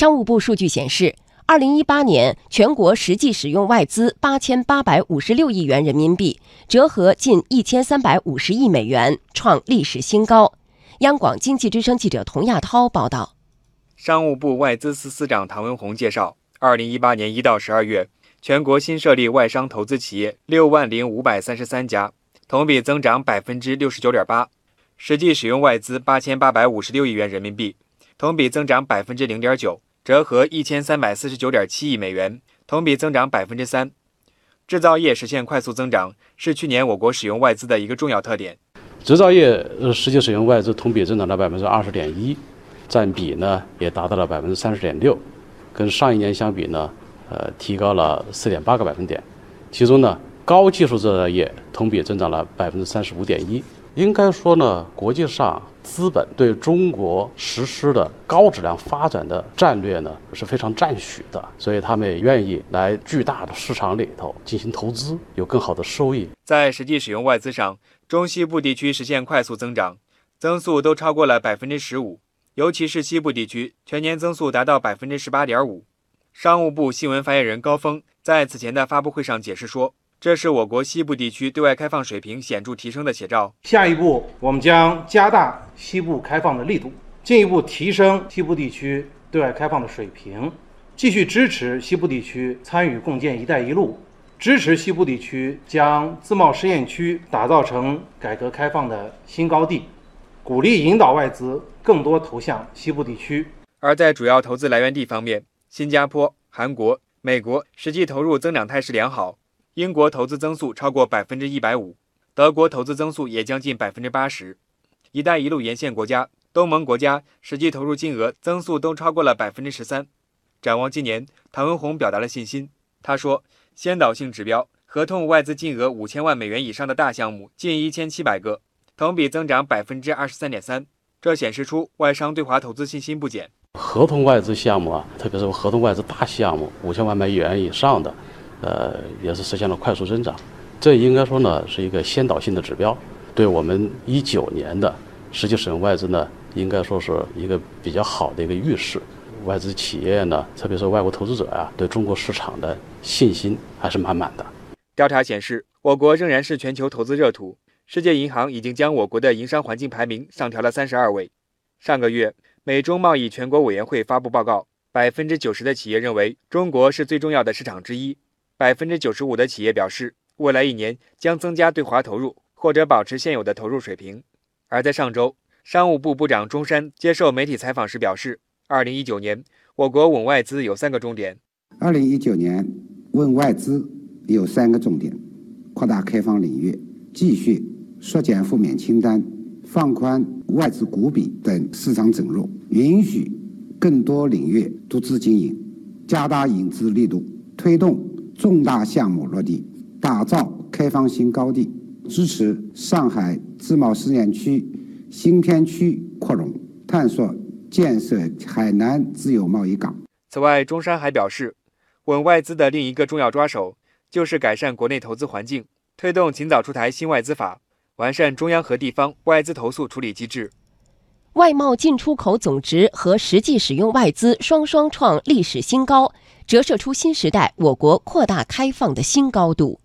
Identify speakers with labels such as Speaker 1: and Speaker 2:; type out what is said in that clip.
Speaker 1: 商务部数据显示，二零一八年全国实际使用外资八千八百五十六亿元人民币，折合近一千三百五十亿美元，创历史新高。央广经济之声记者童亚涛报道。
Speaker 2: 商务部外资司司长唐文宏介绍，二零一八年一到十二月，全国新设立外商投资企业六万零五百三十三家，同比增长百分之六十九点八，实际使用外资八千八百五十六亿元人民币。同比增长百分之零点九，折合一千三百四十九点七亿美元，同比增长百分之三。制造业实现快速增长，是去年我国使用外资的一个重要特点。
Speaker 3: 制造业呃实际使用外资同比增长了百分之二十点一，占比呢也达到了百分之三十点六，跟上一年相比呢，呃提高了四点八个百分点。其中呢，高技术制造业同比增长了百分之三十五点一。应该说呢，国际上资本对中国实施的高质量发展的战略呢是非常赞许的，所以他们也愿意来巨大的市场里头进行投资，有更好的收益。
Speaker 2: 在实际使用外资上，中西部地区实现快速增长，增速都超过了百分之十五，尤其是西部地区全年增速达到百分之十八点五。商务部新闻发言人高峰在此前的发布会上解释说。这是我国西部地区对外开放水平显著提升的写照。
Speaker 4: 下一步，我们将加大西部开放的力度，进一步提升西部地区对外开放的水平，继续支持西部地区参与共建“一带一路”，支持西部地区将自贸试验区打造成改革开放的新高地，鼓励引导外资更多投向西部地区。
Speaker 2: 而在主要投资来源地方面，新加坡、韩国、美国实际投入增长态势良好。英国投资增速超过百分之一百五，德国投资增速也将近百分之八十。“一带一路”沿线国家、东盟国家实际投入金额增速都超过了百分之十三。展望今年，唐文宏表达了信心。他说：“先导性指标，合同外资金额五千万美元以上的大项目近一千七百个，同比增长百分之二十三点三。这显示出外商对华投资信心不减。
Speaker 3: 合同外资项目啊，特别是合同外资大项目，五千万美元以上的。”呃，也是实现了快速增长，这应该说呢是一个先导性的指标，对我们一九年的实际使用外资呢，应该说是一个比较好的一个预示。外资企业呢，特别是外国投资者呀，对中国市场的信心还是满满的。
Speaker 2: 调查显示，我国仍然是全球投资热土。世界银行已经将我国的营商环境排名上调了三十二位。上个月，美中贸易全国委员会发布报告，百分之九十的企业认为中国是最重要的市场之一。百分之九十五的企业表示，未来一年将增加对华投入，或者保持现有的投入水平。而在上周，商务部部长钟山接受媒体采访时表示，二零一九年我国稳外资有三个重点。
Speaker 5: 二零一九年稳外资有三个重点：扩大开放领域，继续缩减负面清单，放宽外资股比等市场准入，允许更多领域独资经营，加大引资力度，推动。重大项目落地，打造开放新高地，支持上海自贸试验区新片区扩容，探索建设海南自由贸易港。
Speaker 2: 此外，中山还表示，稳外资的另一个重要抓手就是改善国内投资环境，推动尽早出台新外资法，完善中央和地方外资投诉处理机制。
Speaker 1: 外贸进出口总值和实际使用外资双双创历史新高。折射出新时代我国扩大开放的新高度。